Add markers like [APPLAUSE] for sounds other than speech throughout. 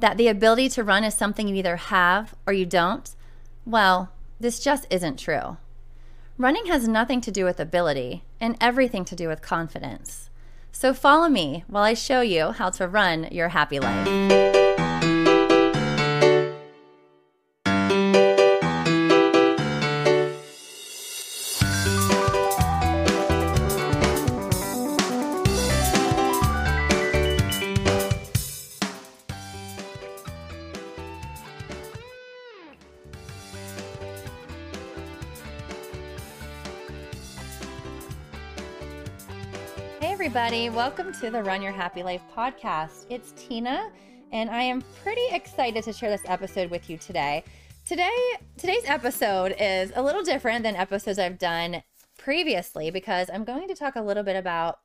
that the ability to run is something you either have or you don't, well, this just isn't true. Running has nothing to do with ability and everything to do with confidence. So follow me while I show you how to run your happy life. Everybody. Welcome to the Run Your Happy Life podcast. It's Tina, and I am pretty excited to share this episode with you today. Today, today's episode is a little different than episodes I've done previously because I'm going to talk a little bit about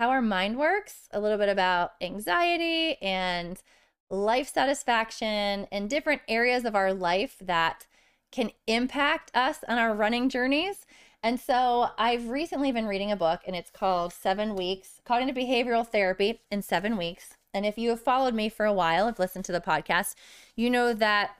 how our mind works, a little bit about anxiety and life satisfaction and different areas of our life that can impact us on our running journeys. And so I've recently been reading a book and it's called Seven Weeks Cognitive Behavioral Therapy in Seven Weeks. And if you have followed me for a while, have listened to the podcast, you know that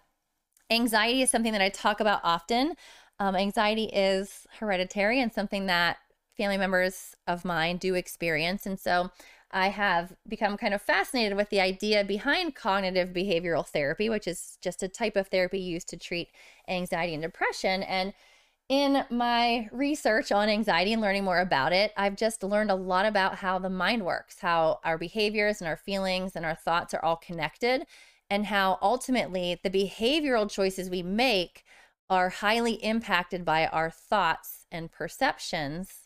anxiety is something that I talk about often. Um, anxiety is hereditary and something that family members of mine do experience. And so I have become kind of fascinated with the idea behind cognitive behavioral therapy, which is just a type of therapy used to treat anxiety and depression. And in my research on anxiety and learning more about it, I've just learned a lot about how the mind works, how our behaviors and our feelings and our thoughts are all connected, and how ultimately the behavioral choices we make are highly impacted by our thoughts and perceptions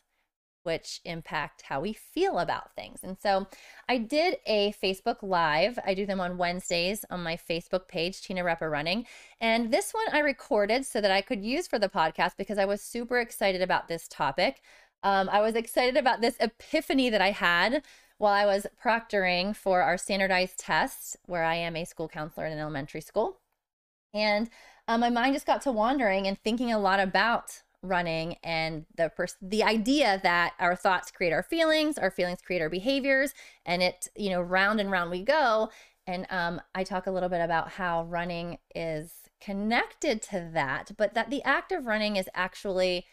which impact how we feel about things. And so I did a Facebook Live. I do them on Wednesdays on my Facebook page, Tina Repa Running. And this one I recorded so that I could use for the podcast because I was super excited about this topic. Um, I was excited about this epiphany that I had while I was proctoring for our standardized tests, where I am a school counselor in an elementary school. And um, my mind just got to wandering and thinking a lot about running and the pers- the idea that our thoughts create our feelings our feelings create our behaviors and it you know round and round we go. And um, i talk a little bit about how running is connected to that but that the act of running is actually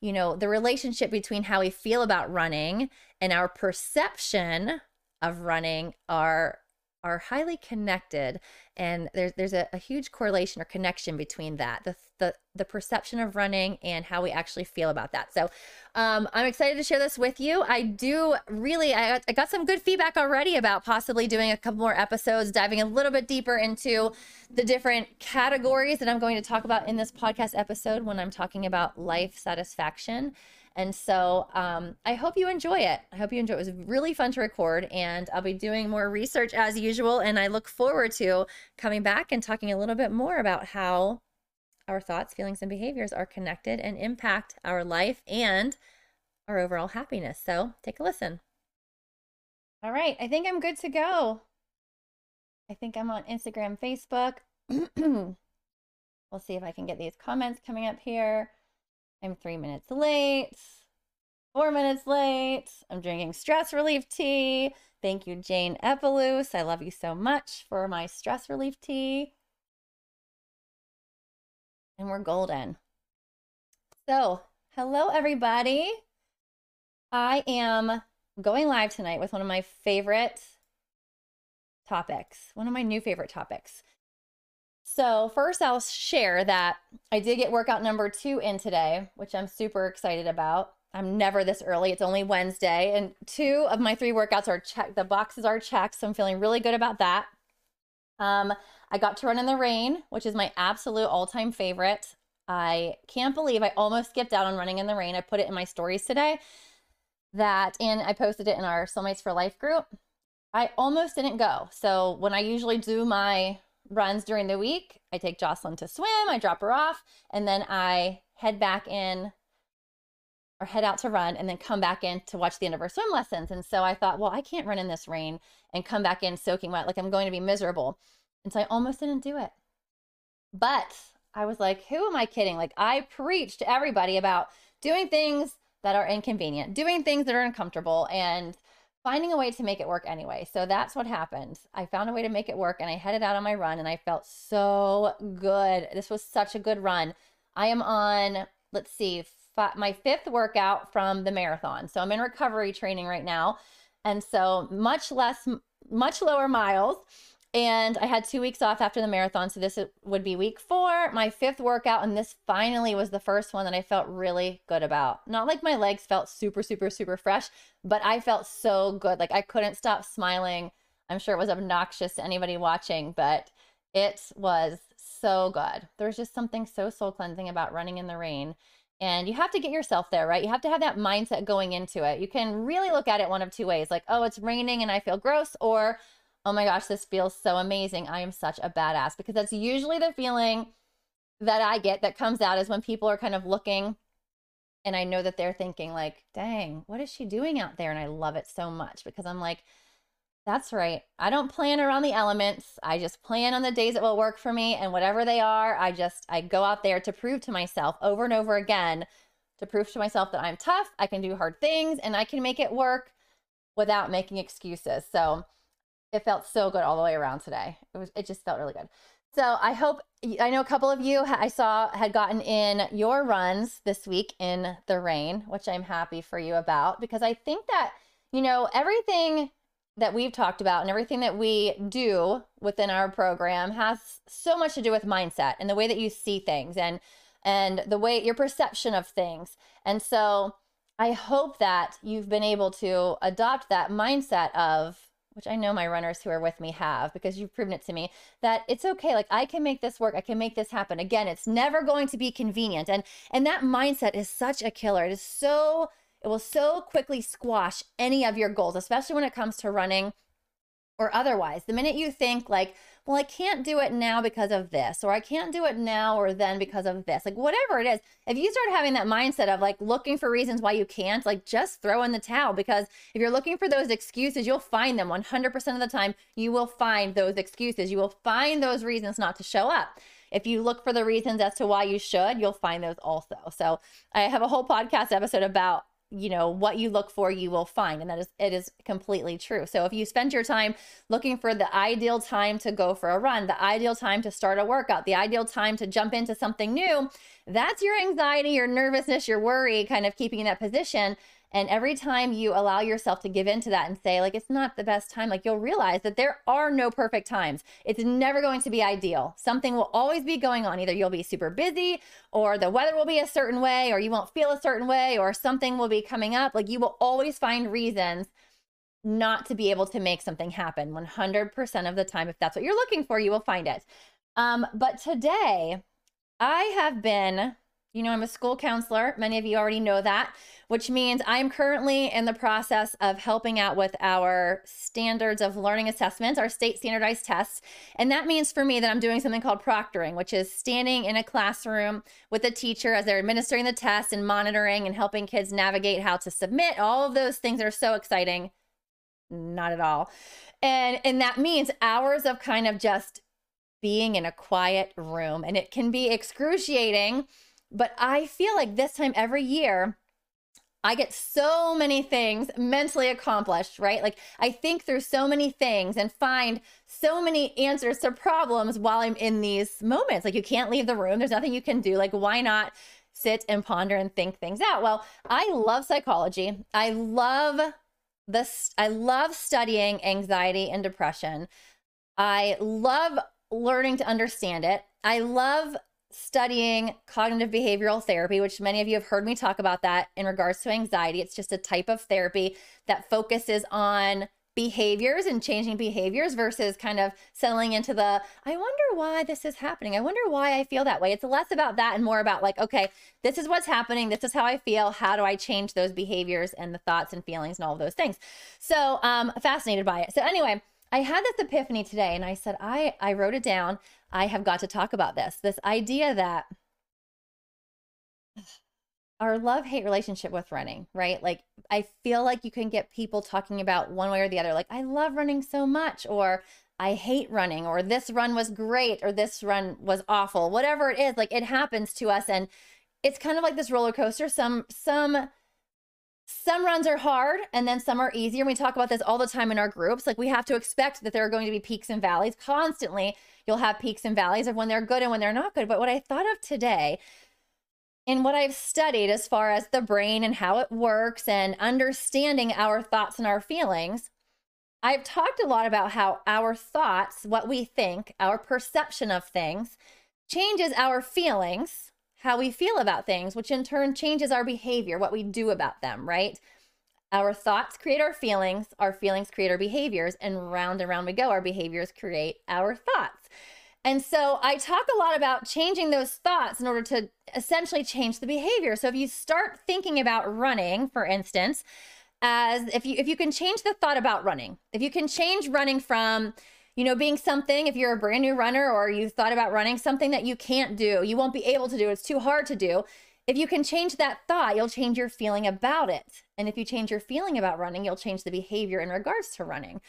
you know the relationship between how we feel about running and our perception of running are are highly connected and there's there's a, a, huge correlation or connection between that the, the the perception of running and how we actually feel about that. So um, i'm excited to share this with you. I do really I got, I got some good feedback already about possibly doing a couple more episodes diving a little bit deeper into the different categories that i'm going to talk about in this podcast episode when i'm talking about life satisfaction and so um, I hope you enjoy it. I hope you enjoy it. It was really fun to record, and I'll be doing more research as usual. And I look forward to coming back and talking a little bit more about how our thoughts, feelings, and behaviors are connected and impact our life and our overall happiness. So take a listen. All right, I think I'm good to go. I think I'm on Instagram, Facebook. [CLEARS THROAT] we'll see if I can get these comments coming up here. I'm three minutes late, four minutes late. I'm drinking stress relief tea. Thank you, Jane Epelus. I love you so much for my stress relief tea. And we're golden. So, hello, everybody. I am going live tonight with one of my favorite topics, one of my new favorite topics. So, first, I'll share that I did get workout number two in today, which I'm super excited about. I'm never this early. It's only Wednesday, and two of my three workouts are checked. The boxes are checked, so I'm feeling really good about that. Um, I got to run in the rain, which is my absolute all-time favorite. I can't believe I almost skipped out on running in the rain. I put it in my stories today. That and I posted it in our Soulmates for Life group. I almost didn't go. So when I usually do my runs during the week. I take Jocelyn to swim, I drop her off, and then I head back in or head out to run and then come back in to watch the end of her swim lessons. And so I thought, well, I can't run in this rain and come back in soaking wet. Like I'm going to be miserable. And so I almost didn't do it. But I was like, who am I kidding? Like I preach to everybody about doing things that are inconvenient, doing things that are uncomfortable, and finding a way to make it work anyway. So that's what happened. I found a way to make it work and I headed out on my run and I felt so good. This was such a good run. I am on, let's see, my fifth workout from the marathon. So I'm in recovery training right now. And so much less, much lower miles. And I had two weeks off after the marathon. So this uh, would be week four, my fifth workout. And this finally was the first one that I felt really good about. Not like my legs felt super, super, super fresh, but I felt so good. Like I couldn't stop smiling. I'm sure it was obnoxious to anybody watching, but it was so good. There's just something so soul cleansing about running in the rain. And you have to get yourself there, right? You have to have that mindset going into it. You can really look at it one of two ways like, oh, it's raining and I feel gross, or oh my gosh, this feels so amazing. I am such a badass. Because that's usually the feeling that I get that comes out is when people are kind of looking and I know that they're thinking, like, dang, what is she doing out there? And I love it so much because I'm like, that's right. I don't plan around the elements. I just plan on the days that will work for me and whatever they are, I just I go out there to prove to myself over and over again to prove to myself that I'm tough, I can do hard things and I can make it work without making excuses. So, it felt so good all the way around today. It was it just felt really good. So, I hope I know a couple of you I saw had gotten in your runs this week in the rain, which I'm happy for you about because I think that you know, everything that we've talked about and everything that we do within our program has so much to do with mindset and the way that you see things and and the way your perception of things. And so I hope that you've been able to adopt that mindset of which I know my runners who are with me have because you've proven it to me that it's okay like I can make this work I can make this happen again it's never going to be convenient and and that mindset is such a killer it is so it will so quickly squash any of your goals, especially when it comes to running or otherwise. The minute you think, like, well, I can't do it now because of this, or I can't do it now or then because of this, like whatever it is, if you start having that mindset of like looking for reasons why you can't, like just throw in the towel because if you're looking for those excuses, you'll find them 100% of the time. You will find those excuses, you will find those reasons not to show up. If you look for the reasons as to why you should, you'll find those also. So I have a whole podcast episode about you know what you look for you will find and that is it is completely true. So if you spend your time looking for the ideal time to go for a run the ideal time to start a workout the ideal time to jump into something new that's your anxiety your nervousness your worry kind of keeping in that position and every time you allow yourself to give into that and say, like, it's not the best time, like, you'll realize that there are no perfect times. It's never going to be ideal. Something will always be going on. Either you'll be super busy, or the weather will be a certain way, or you won't feel a certain way, or something will be coming up. Like, you will always find reasons not to be able to make something happen 100% of the time. If that's what you're looking for, you will find it. Um, but today, I have been you know, I'm a school counselor. Many of you already know that, which means I'm currently in the process of helping out with our standards of learning assessments, our state standardized tests. And that means for me that I'm doing something called proctoring, which is standing in a classroom with a teacher as they're administering the test and monitoring and helping kids navigate how to submit. All of those things are so exciting. Not at all. And and that means hours of kind of just being in a quiet room and it can be excruciating but I feel like this time every year, I get so many things mentally accomplished, right? Like I think through so many things and find so many answers to problems while I'm in these moments. Like you can't leave the room, there's nothing you can do. Like, why not sit and ponder and think things out? Well, I love psychology. I love this, I love studying anxiety and depression. I love learning to understand it. I love studying cognitive behavioral therapy, which many of you have heard me talk about that in regards to anxiety. It's just a type of therapy that focuses on behaviors and changing behaviors versus kind of settling into the I wonder why this is happening. I wonder why I feel that way. It's less about that and more about like, okay, this is what's happening. This is how I feel. How do I change those behaviors and the thoughts and feelings and all of those things? So, um fascinated by it. So anyway, I had this epiphany today and I said, I, I wrote it down. I have got to talk about this. This idea that [SIGHS] our love hate relationship with running, right? Like, I feel like you can get people talking about one way or the other, like, I love running so much, or I hate running, or this run was great, or this run was awful, whatever it is, like, it happens to us. And it's kind of like this roller coaster. Some, some, some runs are hard and then some are easier. We talk about this all the time in our groups. Like we have to expect that there are going to be peaks and valleys constantly. You'll have peaks and valleys of when they're good and when they're not good. But what I thought of today in what I've studied as far as the brain and how it works and understanding our thoughts and our feelings, I've talked a lot about how our thoughts, what we think, our perception of things changes our feelings how we feel about things, which in turn changes our behavior, what we do about them, right? Our thoughts create our feelings, our feelings create our behaviors, and round and round we go. Our behaviors create our thoughts. And so I talk a lot about changing those thoughts in order to essentially change the behavior. So if you start thinking about running, for instance, as if you if you can change the thought about running, if you can change running from you know, being something, if you're a brand new runner or you thought about running something that you can't do, you won't be able to do, it's too hard to do. If you can change that thought, you'll change your feeling about it. And if you change your feeling about running, you'll change the behavior in regards to running.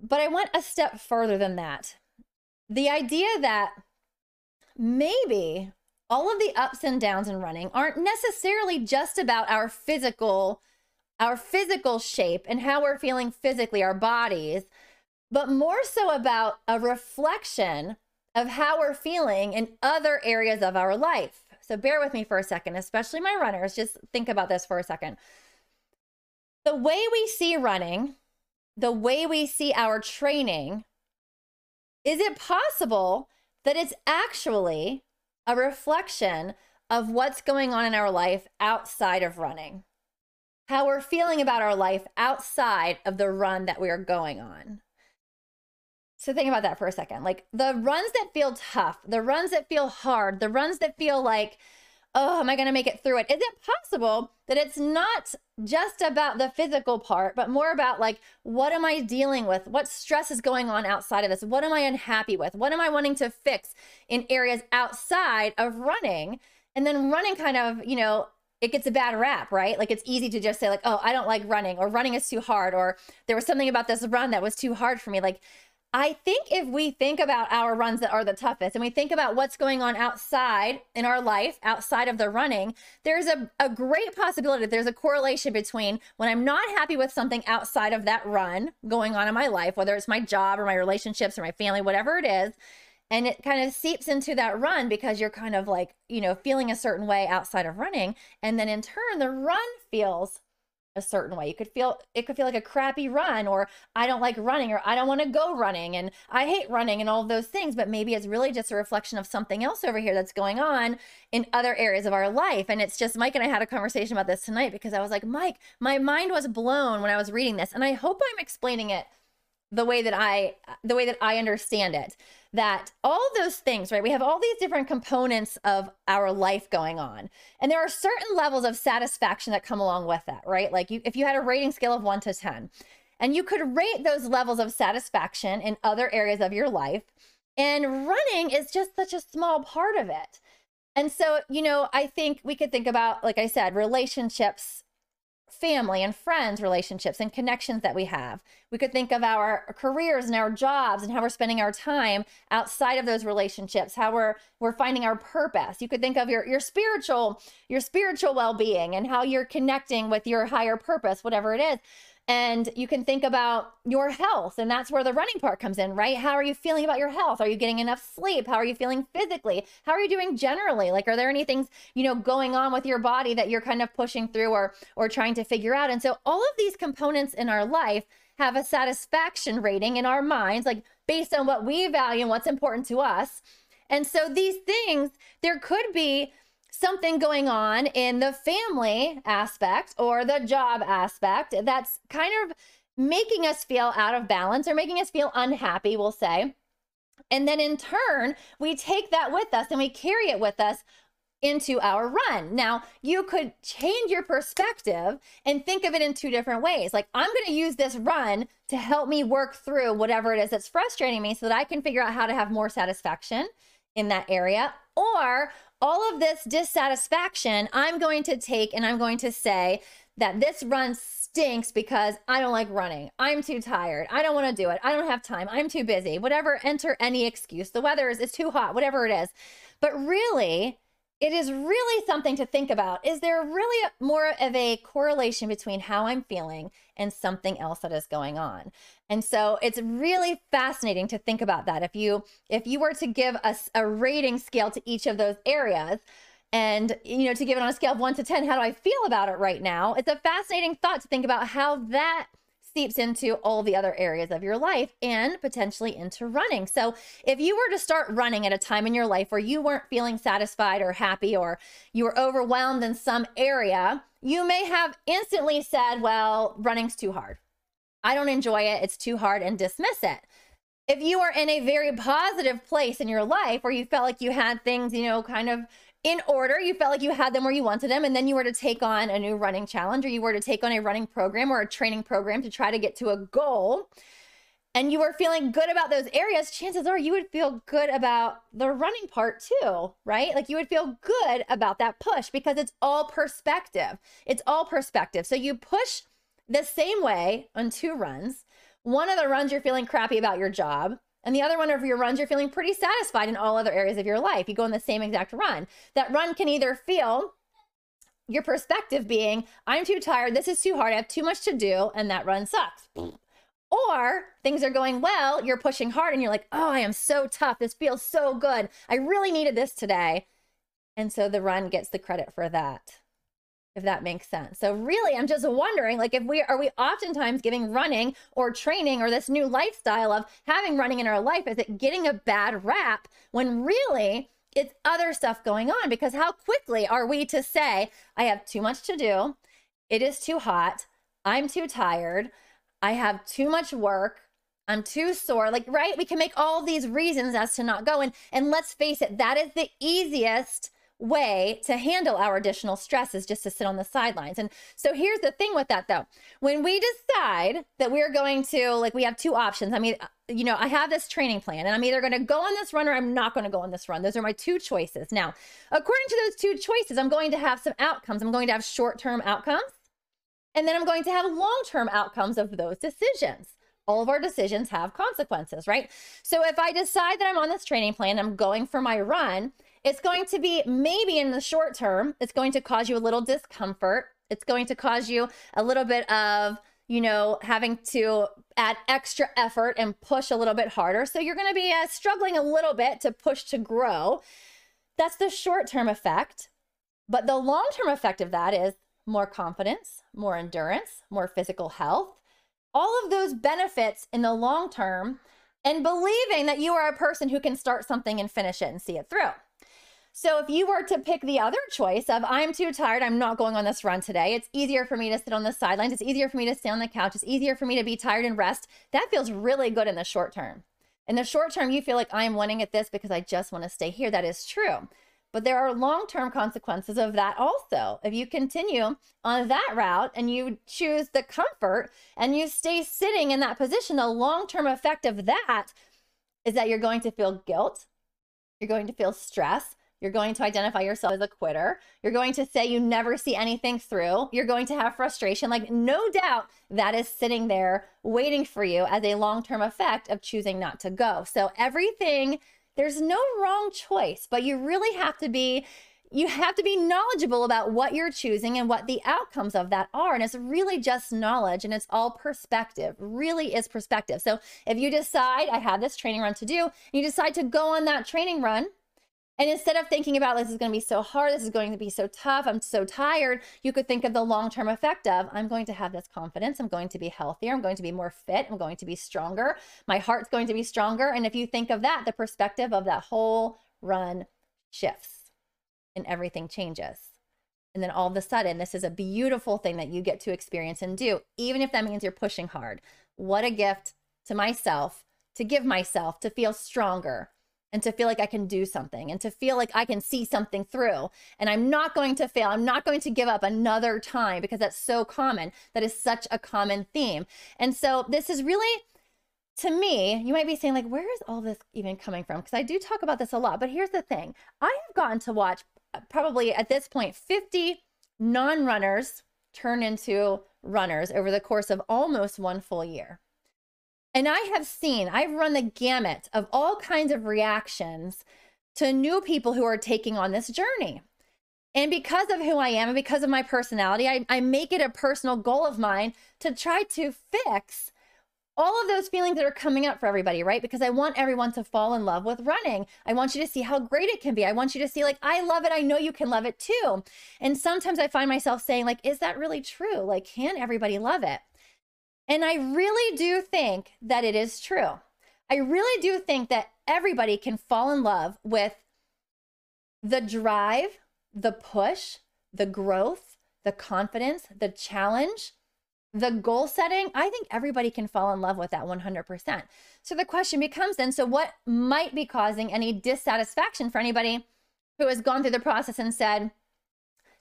But I went a step further than that. The idea that maybe all of the ups and downs in running aren't necessarily just about our physical our physical shape and how we're feeling physically our bodies but more so about a reflection of how we're feeling in other areas of our life. So bear with me for a second, especially my runners. Just think about this for a second. The way we see running, the way we see our training, is it possible that it's actually a reflection of what's going on in our life outside of running? How we're feeling about our life outside of the run that we are going on. So think about that for a second. Like the runs that feel tough, the runs that feel hard, the runs that feel like, oh, am I going to make it through it? Is it possible that it's not just about the physical part, but more about like, what am I dealing with? What stress is going on outside of this? What am I unhappy with? What am I wanting to fix in areas outside of running? And then running kind of, you know, it gets a bad rap, right? Like it's easy to just say like, "Oh, I don't like running," or "Running is too hard," or "There was something about this run that was too hard for me." Like I think if we think about our runs that are the toughest and we think about what's going on outside in our life, outside of the running, there's a, a great possibility that there's a correlation between when I'm not happy with something outside of that run going on in my life, whether it's my job or my relationships or my family, whatever it is. And it kind of seeps into that run because you're kind of like, you know, feeling a certain way outside of running. And then in turn, the run feels a certain way. You could feel it could feel like a crappy run or I don't like running or I don't want to go running and I hate running and all those things, but maybe it's really just a reflection of something else over here that's going on in other areas of our life. And it's just Mike and I had a conversation about this tonight because I was like, "Mike, my mind was blown when I was reading this." And I hope I'm explaining it the way that I the way that I understand it that all those things, right? We have all these different components of our life going on. And there are certain levels of satisfaction that come along with that, right? Like you, if you had a rating scale of one to 10, and you could rate those levels of satisfaction in other areas of your life. And running is just such a small part of it. And so, you know, I think we could think about, like I said, relationships family and friends relationships and connections that we have. We could think of our careers and our jobs and how we're spending our time outside of those relationships, how we're we're finding our purpose. You could think of your your spiritual your spiritual well-being and how you're connecting with your higher purpose, whatever it is. And you can think about your health, and that's where the running part comes in, right? How are you feeling about your health? Are you getting enough sleep? How are you feeling physically? How are you doing generally? Like, are there any things, you know, going on with your body that you're kind of pushing through or or trying to figure out? And so all of these components in our life have a satisfaction rating in our minds, like based on what we value and what's important to us. And so these things, there could be something going on in the family aspect or the job aspect that's kind of making us feel out of balance or making us feel unhappy, we'll say. And then in turn, we take that with us and we carry it with us into our run. Now, you could change your perspective and think of it in two different ways. Like, I'm going to use this run to help me work through whatever it is that's frustrating me so that I can figure out how to have more satisfaction in that area. Or all of this dissatisfaction, I'm going to take and I'm going to say that this run stinks because I don't like running. I'm too tired. I don't want to do it. I don't have time. I'm too busy. Whatever, enter any excuse. The weather is, is too hot, whatever it is. But really, it is really something to think about. Is there really more of a correlation between how I'm feeling and something else that is going on? And so it's really fascinating to think about that. If you if you were to give us a, a rating scale to each of those areas, and you know to give it on a scale of 1 to 10 how do i feel about it right now it's a fascinating thought to think about how that seeps into all the other areas of your life and potentially into running. So, if you were to start running at a time in your life where you weren't feeling satisfied or happy or you were overwhelmed in some area, you may have instantly said, Well, running's too hard. I don't enjoy it. It's too hard and dismiss it. If you are in a very positive place in your life where you felt like you had things, you know, kind of in order. You felt like you had them where you wanted them, and then you were to take on a new running challenge, or you were to take on a running program or a training program to try to get to a goal, and you were feeling good about those areas, chances are you would feel good about the running part too, right? Like you would feel good about that push because it's all perspective. It's all perspective. So you push the same way on two runs. One of the runs you're feeling crappy about your job. And the other one of your runs, you're feeling pretty satisfied in all other areas of your life. You go on the same exact run. That run can either feel your perspective being, I'm too tired, this is too hard, I have too much to do, and that run sucks. Or things are going well, you're pushing hard, and you're like, oh, I am so tough. This feels so good. I really needed this today. And so the run gets the credit for that if that makes sense. So really, I'm just wondering like if we are we oftentimes giving running or training or this new lifestyle of having running in our life is it getting a bad rap when really it's other stuff going on because how quickly are we to say I have too much to do, it is too hot, I'm too tired, I have too much work, I'm too sore. Like, right? We can make all these reasons as to not go. And and let's face it, that is the easiest way to handle our additional stress is just to sit on the sidelines. And so here's the thing with that though. When we decide that we're going to, like, we have two options. I mean, uh, you know, I have this training plan and I'm either going to go on this run or I'm not going to go on this run. Those are my two choices. Now, according to those two choices, I'm going to have some outcomes. I'm going to have short term outcomes and then I'm going to have long term outcomes of those decisions all of our decisions have consequences, right? So if I decide that I'm on this training plan, I'm going for my run, it's going to be maybe in the short term, it's going to cause you a little discomfort. It's going to cause you a little bit of, you know, having to add extra effort and push a little bit harder. So you're going to be uh, struggling a little bit to push to grow. That's the short term effect. But the long term effect of that is more confidence, more endurance, more physical health. All of those benefits in the long term, and believing that you are a person who can start something and finish it and see it through. So if you were to pick the other choice of I'm too tired, I'm not going on this run today. It's easier for me to sit on the sidelines. It's easier for me to stay on the couch. It's easier for me to be tired and rest. That feels really good in the short term. In the short term, you feel like I'm winning at this because I just want to stay here. That is true. But there are long term consequences of that also. If you continue on that route and you choose the comfort and you stay sitting in that position, the long term effect of that is that you're going to feel guilt, you're going to feel stress, you're going to identify yourself as a quitter. You're going to say you never see anything through. You're going to have frustration. Like, no doubt that is sitting there waiting for you as a long term effect of choosing not to go. So, everything, there's no wrong choice, but you really have to be. You have to be knowledgeable about what you're choosing and what the outcomes of that are. And it's really just knowledge and it's all perspective, really is perspective. So if you decide, I have this training run to do, you decide to go on that training run, and instead of thinking about this is going to be so hard, this is going to be so tough, I'm so tired, you could think of the long term effect of I'm going to have this confidence, I'm going to be healthier, I'm going to be more fit, I'm going to be stronger, my heart's going to be stronger. And if you think of that, the perspective of that whole run shifts and everything changes. And then all of a sudden, this is a beautiful thing that you get to experience and do, even if that means you're pushing hard. What a gift to myself to give myself to feel stronger, and to feel like I can do something and to feel like I can see something through. And I'm not going to fail. I'm not going to give up another time because that's so common. That is such a common theme. And so this is really to me, you might be saying, like, where is all this even coming from? Because I do talk about this a lot. But here's the thing I have gotten to watch uh, probably at this point 50 non runners turn into runners over the course of almost one full year. And I have seen, I've run the gamut of all kinds of reactions to new people who are taking on this journey. And because of who I am and because of my personality, I, I make it a personal goal of mine to try to fix all of those feelings that are coming up for everybody, right? Because I want everyone to fall in love with running. I want you to see how great it can be. I want you to see, like, I love it. I know you can love it too. And sometimes I find myself saying, like, is that really true? Like, can everybody love it? And I really do think that it is true. I really do think that everybody can fall in love with the drive, the push, the growth, the confidence, the challenge, the goal setting. I think everybody can fall in love with that 100%. So the question becomes then so, what might be causing any dissatisfaction for anybody who has gone through the process and said,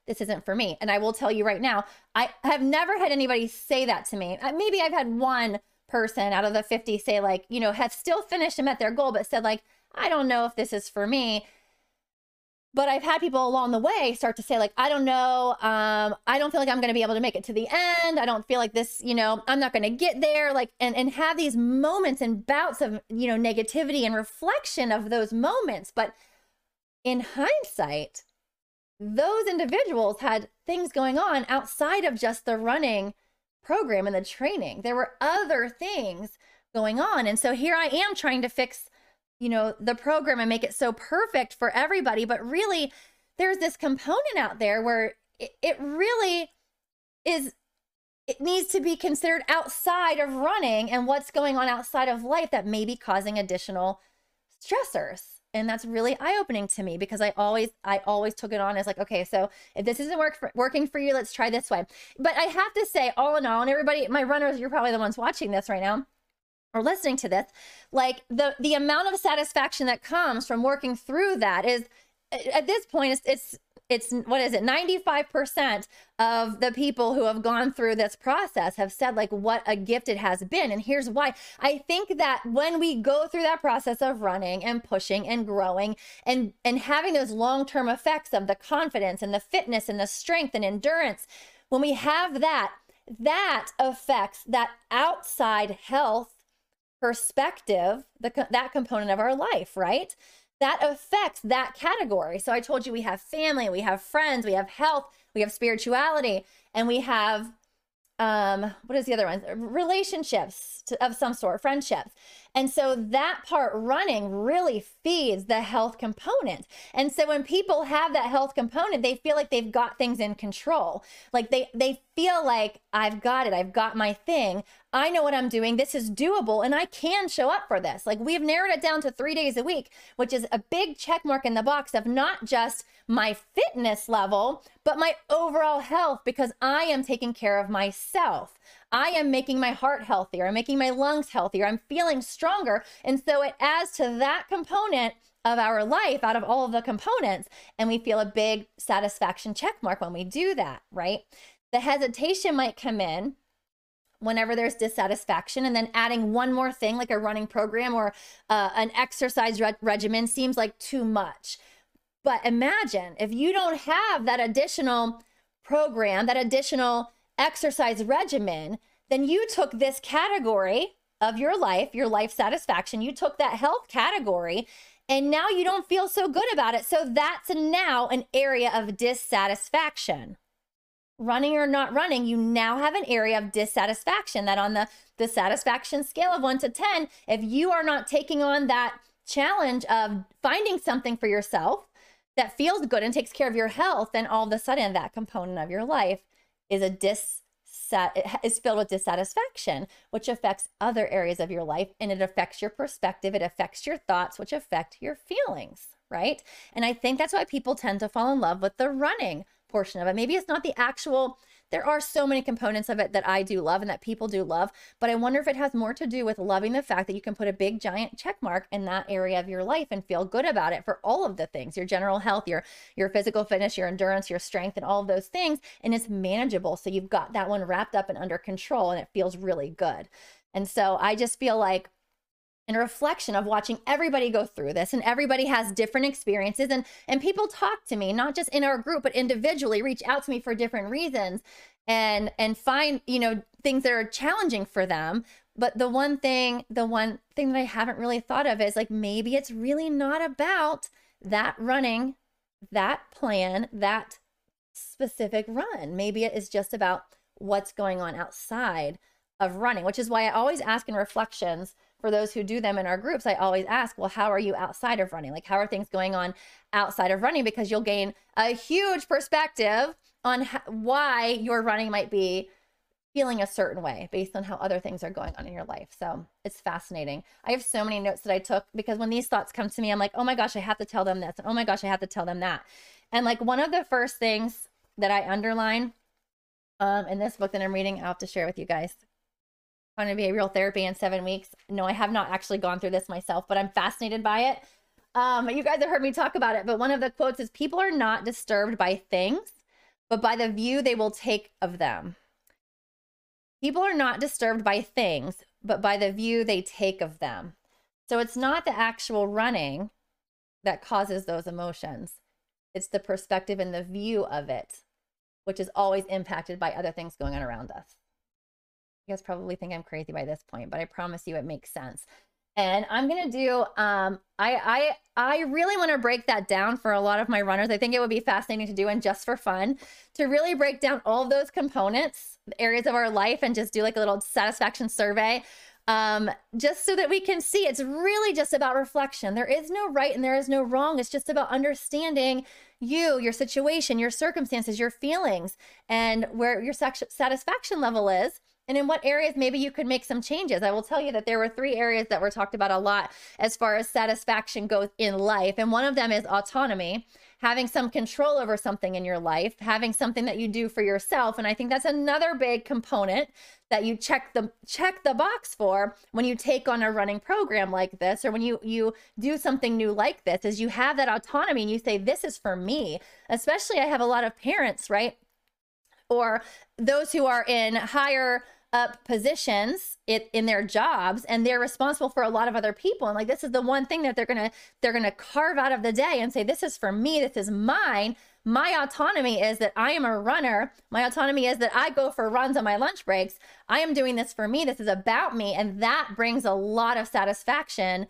this isn't for me. And I will tell you right now, I have never had anybody say that to me. Maybe I've had one person out of the 50 say, like, you know, have still finished and met their goal, but said, like, I don't know if this is for me. But I've had people along the way start to say, like, I don't know. Um, I don't feel like I'm going to be able to make it to the end. I don't feel like this, you know, I'm not going to get there. Like, and, and have these moments and bouts of, you know, negativity and reflection of those moments. But in hindsight, those individuals had things going on outside of just the running program and the training. There were other things going on. And so here I am trying to fix, you know, the program and make it so perfect for everybody. But really, there's this component out there where it, it really is it needs to be considered outside of running and what's going on outside of life that may be causing additional stressors and that's really eye-opening to me because i always i always took it on as like okay so if this isn't work for, working for you let's try this way. But i have to say all in all and everybody my runners you're probably the ones watching this right now or listening to this like the the amount of satisfaction that comes from working through that is at this point it's, it's it's what is it 95% of the people who have gone through this process have said like what a gift it has been. And here's why. I think that when we go through that process of running and pushing and growing and and having those long-term effects of the confidence and the fitness and the strength and endurance when we have that that affects that outside health perspective the, that component of our life right that affects that category. So I told you we have family, we have friends, we have health, we have spirituality, and we have um what is the other one? Relationships to, of some sort friendships. And so that part running really feeds the health component. And so when people have that health component they feel like they've got things in control. Like they they feel like i've got it i've got my thing i know what i'm doing this is doable and i can show up for this like we've narrowed it down to three days a week which is a big check mark in the box of not just my fitness level but my overall health because i am taking care of myself I am making my heart healthier. I'm making my lungs healthier. I'm feeling stronger. And so it adds to that component of our life out of all of the components. And we feel a big satisfaction check mark when we do that, right? The hesitation might come in whenever there's dissatisfaction and then adding one more thing like a running program or uh, an exercise re- regimen seems like too much but imagine if you don't have that additional program that additional exercise regimen, then you took this category of your life, your life satisfaction, you took that health category, and now you don't feel so good about it. So that's now an area of dissatisfaction. Running or not running, you now have an area of dissatisfaction that on the, the satisfaction scale of one to 10, if you are not taking on that challenge of finding something for yourself that feels good and takes care of your health, then all of a sudden that component of your life is a dis is filled with dissatisfaction, which affects other areas of your life and it affects your perspective, it affects your thoughts, which affect your feelings, right? And I think that's why people tend to fall in love with the running portion of it. Maybe it's not the actual there are so many components of it that I do love and that people do love. But I wonder if it has more to do with loving the fact that you can put a big giant check mark in that area of your life and feel good about it for all of the things your general health, your your physical fitness, your endurance, your strength, and all of those things. And it's manageable. So you've got that one wrapped up and under control and it feels really good. And so I just feel like and a reflection of watching everybody go through this and everybody has different experiences and and people talk to me not just in our group but individually reach out to me for different reasons and and find you know things that are challenging for them. But the one thing the one thing that i haven't really thought of is like maybe it's really not about that running that plan that specific run. Maybe it is just about what's going on outside of running which is why i always ask in reflections for those who do them in our groups, I always ask, well, how are you outside of running? Like, how are things going on outside of running? Because you'll gain a huge perspective on why your running might be feeling a certain way based on how other things are going on in your life. So it's fascinating. I have so many notes that I took because when these thoughts come to me, I'm like, oh my gosh, I have to tell them this. oh my gosh, I have to tell them that. And like one of the first things that I underline um, in this book that I'm reading, I'll have to share with you guys on behavioral therapy in seven weeks. No, I have not actually gone through this myself, but I'm fascinated by it. Um, you guys have heard me talk about it, but one of the quotes is people are not disturbed by things, but by the view they will take of them. People are not disturbed by things, but by the view they take of them. So it's not the actual running that causes those emotions, it's the perspective and the view of it, which is always impacted by other things going on around us. You guys probably think I'm crazy by this point, but I promise you it makes sense. And I'm gonna do. Um, I I I really want to break that down for a lot of my runners. I think it would be fascinating to do, and just for fun, to really break down all of those components, areas of our life, and just do like a little satisfaction survey um, just so that we can see it's really just about reflection. There is no right and there is no wrong. It's just about understanding you, your situation, your circumstances, your feelings, and where your satisfaction level is and in what areas maybe you could make some changes. I will tell you that there were three areas that were talked about a lot as far as satisfaction goes in life. And one of them is autonomy, having some control over something in your life, having something that you do for yourself. And I think that's another big component that you check the check the box for when you take on a running program like this or when you you do something new like this is you have that autonomy and you say this is for me. Especially I have a lot of parents, right? Or those who are in higher up positions it, in their jobs and they're responsible for a lot of other people. And like this is the one thing that they're gonna they're gonna carve out of the day and say this is for me. This is mine. My autonomy is that i am a runner. My autonomy is that i go for runs on my lunch breaks. I am doing this for me. This is about me. And that brings a lot of satisfaction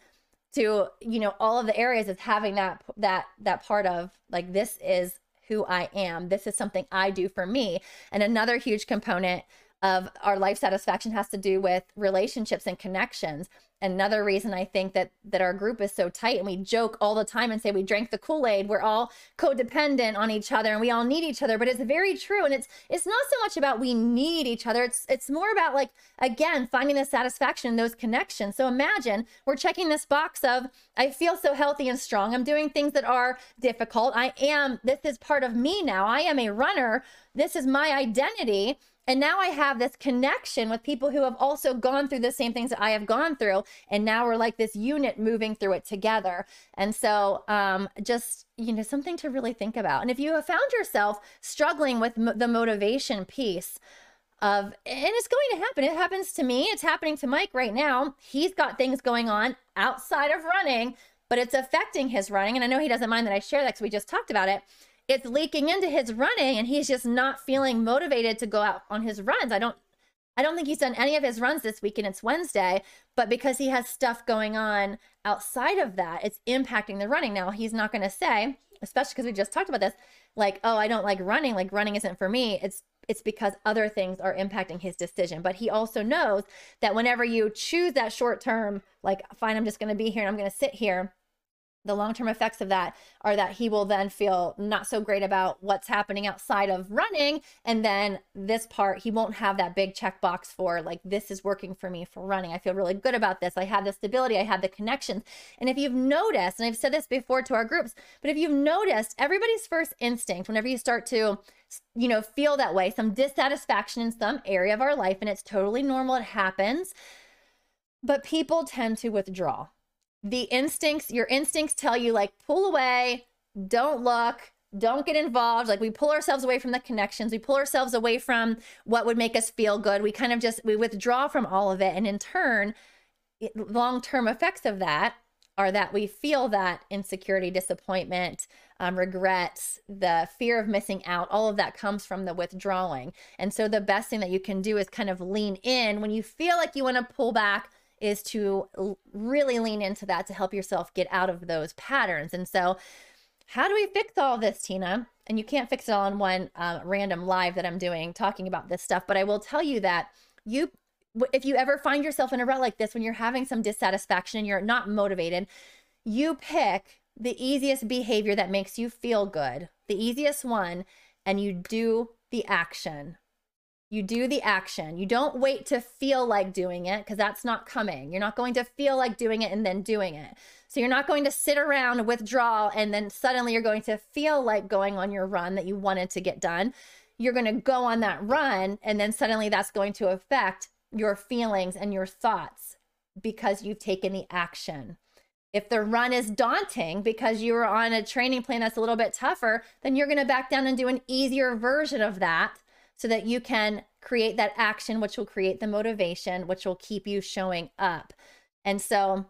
to you know all of the areas of having that that that part of like this is who i am. This is something i do for me. And another huge component of our life satisfaction has to do with relationships and connections. Another reason I think that that our group is so tight and we joke all the time and say we drank the Kool-Aid, we're all codependent on each other and we all need each other, but it's very true and it's it's not so much about we need each other. It's it's more about like again, finding the satisfaction in those connections. So imagine we're checking this box of I feel so healthy and strong. I'm doing things that are difficult. I am this is part of me now. I am a runner. This is my identity and now I have this connection with people who have also gone through the same things that I have gone through. And now we're like this unit moving through it together. And so, um, just, you know, something to really think about. And if you have found yourself struggling with mo- the motivation piece, of and it's going to happen. It happens to me. It's happening to Mike right now. He's got things going on outside of running, but it's affecting his running. And I know he doesn't mind that I share that because we just talked about it it's leaking into his running and he's just not feeling motivated to go out on his runs. I don't I don't think he's done any of his runs this week and it's Wednesday, but because he has stuff going on outside of that, it's impacting the running. Now, he's not going to say, especially because we just talked about this, like, "Oh, I don't like running, like running isn't for me." It's it's because other things are impacting his decision. But he also knows that whenever you choose that short term, like, fine, I'm just going to be here and I'm going to sit here, the long-term effects of that are that he will then feel not so great about what's happening outside of running. And then this part he won't have that big checkbox for like this is working for me for running. I feel really good about this. I have the stability. I have the connections. And if you've noticed and i've said this before to our groups but if you've noticed everybody's first instinct whenever you start to you know feel that way some dissatisfaction in some area of our life and it's totally normal it happens but people tend to withdraw the instincts, your instincts tell you like pull away, don't look, don't get involved. Like we pull ourselves away from the connections, we pull ourselves away from what would make us feel good. We kind of just we withdraw from all of it and in turn long-term effects of that are that we feel that insecurity, disappointment, um, regrets, the fear of missing out, all of that comes from the withdrawing. And so the best thing that you can do is kind of lean in when you feel like you want to pull back is to really lean into that to help yourself get out of those patterns. And so, how do we fix all this, Tina? And you can't fix it all in one um, random live that I'm doing talking about this stuff, but I will tell you that you if you ever find yourself in a rut like this when you're having some dissatisfaction and you're not motivated, you pick the easiest behavior that makes you feel good, the easiest one, and you do the action. You do the action. You don't wait to feel like doing it because that's not coming. You're not going to feel like doing it and then doing it. So you're not going to sit around, withdraw, and then suddenly you're going to feel like going on your run that you wanted to get done. You're going to go on that run, and then suddenly that's going to affect your feelings and your thoughts because you've taken the action. If the run is daunting because you were on a training plan that's a little bit tougher, then you're going to back down and do an easier version of that so that you can create that action, which will create the motivation, which will keep you showing up. And so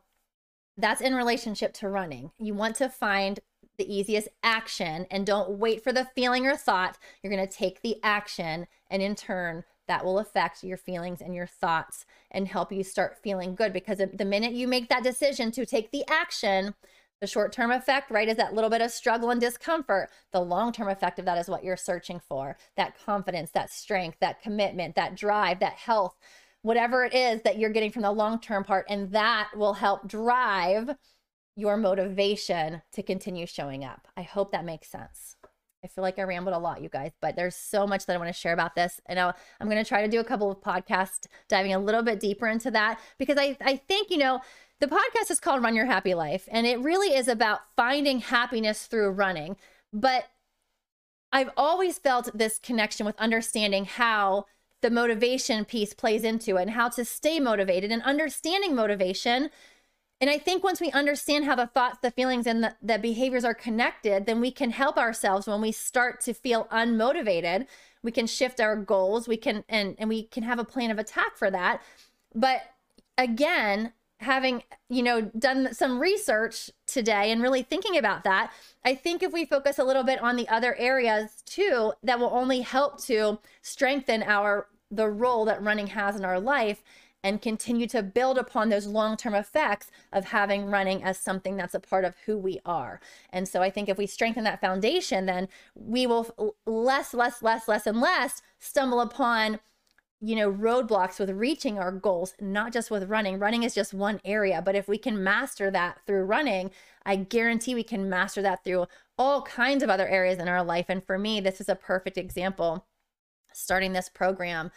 that's in relationship to running. You want to find the easiest action and don't wait for the feeling or thought. You're going to take the action, and in turn, that will affect your feelings and your thoughts and help you start feeling good. Because the minute you make that decision to take the action, the short term effect, right, is that little bit of struggle and discomfort. The long term effect of that is what you're searching for that confidence, that strength, that commitment, that drive, that health, whatever it is that you're getting from the long term part. And that will help drive your motivation to continue showing up. I hope that makes sense. I feel like I rambled a lot, you guys, but there's so much that I want to share about this. And i am going to try to do a couple of podcasts diving a little bit deeper into that because I, I think, you know, the podcast is called Run Your Happy Life, and it really is about finding happiness through running. But I've always felt this connection with understanding how the motivation piece plays into it and how to stay motivated and understanding motivation. And I think once we understand how the thoughts, the feelings, and the, the behaviors are connected, then we can help ourselves when we start to feel unmotivated. We can shift our goals. We can and and we can have a plan of attack for that. But again, having you know done some research today and really thinking about that i think if we focus a little bit on the other areas too that will only help to strengthen our the role that running has in our life and continue to build upon those long-term effects of having running as something that's a part of who we are. And so i think if we strengthen that foundation then we will less less less less and less stumble upon you know, roadblocks with reaching our goals, not just with running. Running is just one area, but if we can master that through running, I guarantee we can master that through all kinds of other areas in our life. And for me, this is a perfect example. Starting this program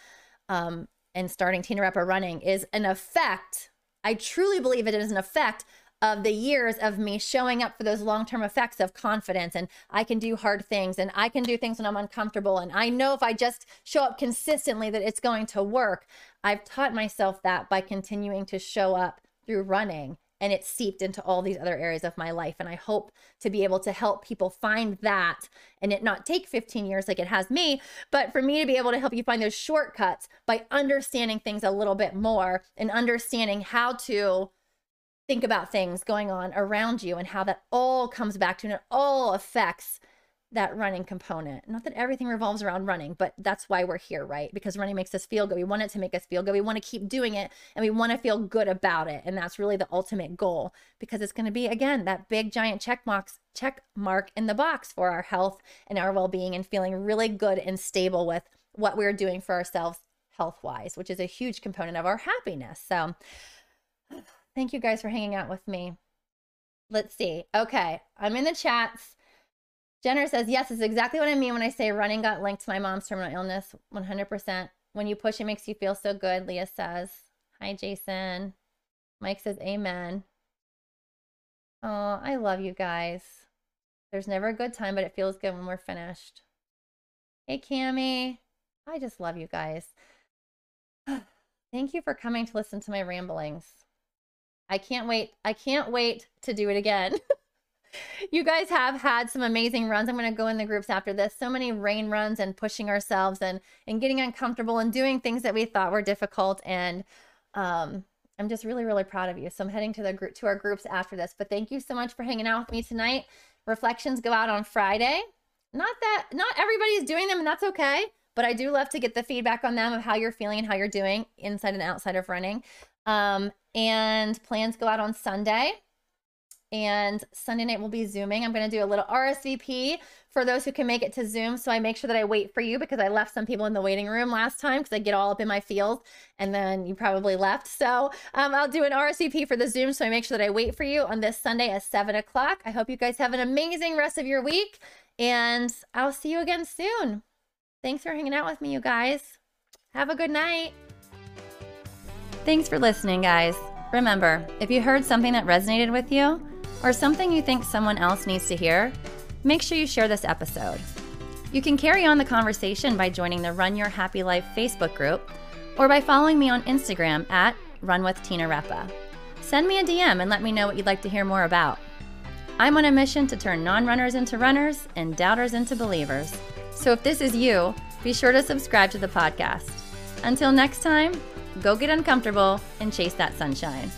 um, and starting Tina Repa Running is an effect. I truly believe it is an effect of the years of me showing up for those long term effects of confidence and I can do hard things and I can do things when I'm uncomfortable. And I know if I just show up consistently that it's going to work. I've taught myself that by continuing to show up through running and it's seeped into all these other areas of my life. And I hope to be able to help people find that and it not take 15 years like it has me, but for me to be able to help you find those shortcuts by understanding things a little bit more and understanding how to think about things going on around you and how that all comes back to and it all affects that running component. Not that everything revolves around running, but that's why we're here, right? Because running makes us feel good. We want it to make us feel good. We want to keep doing it and we want to feel good about it. And that's really the ultimate goal because it's going to be again that big giant check box check mark in the box for our health and our well-being and feeling really good and stable with what we're doing for ourselves health-wise, which is a huge component of our happiness. So Thank you guys for hanging out with me. Let's see. Okay. I'm in the chats. Jenner says, Yes, it's exactly what I mean when I say running got linked to my mom's terminal illness. 100%. When you push, it makes you feel so good, Leah says. Hi, Jason. Mike says, Amen. Oh, I love you guys. There's never a good time, but it feels good when we're finished. Hey, Cami. I just love you guys. [SIGHS] Thank you for coming to listen to my ramblings. I can't wait. I can't wait to do it again. [LAUGHS] you guys have had some amazing runs. I'm going to go in the groups after this. So many rain runs and pushing ourselves and and getting uncomfortable and doing things that we thought were difficult and um I'm just really really proud of you. So I'm heading to the group to our groups after this. But thank you so much for hanging out with me tonight. Reflections go out on Friday. Not that not everybody's doing them and that's okay, but I do love to get the feedback on them of how you're feeling and how you're doing inside and outside of running. Um and plans go out on Sunday and Sunday night we'll be Zooming. I'm going to do a little RSVP for those who can make it to Zoom. So I make sure that I wait for you because I left some people in the waiting room last time because I get all up in my field and then you probably left. So um, I'll do an RSVP for the Zoom. So I make sure that I wait for you on this Sunday at 7 o'clock. I hope you guys have an amazing rest of your week and I'll see you again soon. Thanks for hanging out with me, you guys. Have a good night. Thanks for listening, guys. Remember, if you heard something that resonated with you, or something you think someone else needs to hear, make sure you share this episode. You can carry on the conversation by joining the Run Your Happy Life Facebook group or by following me on Instagram at Run with Tina Repa. Send me a DM and let me know what you'd like to hear more about. I'm on a mission to turn non runners into runners and doubters into believers. So if this is you, be sure to subscribe to the podcast. Until next time, go get uncomfortable and chase that sunshine.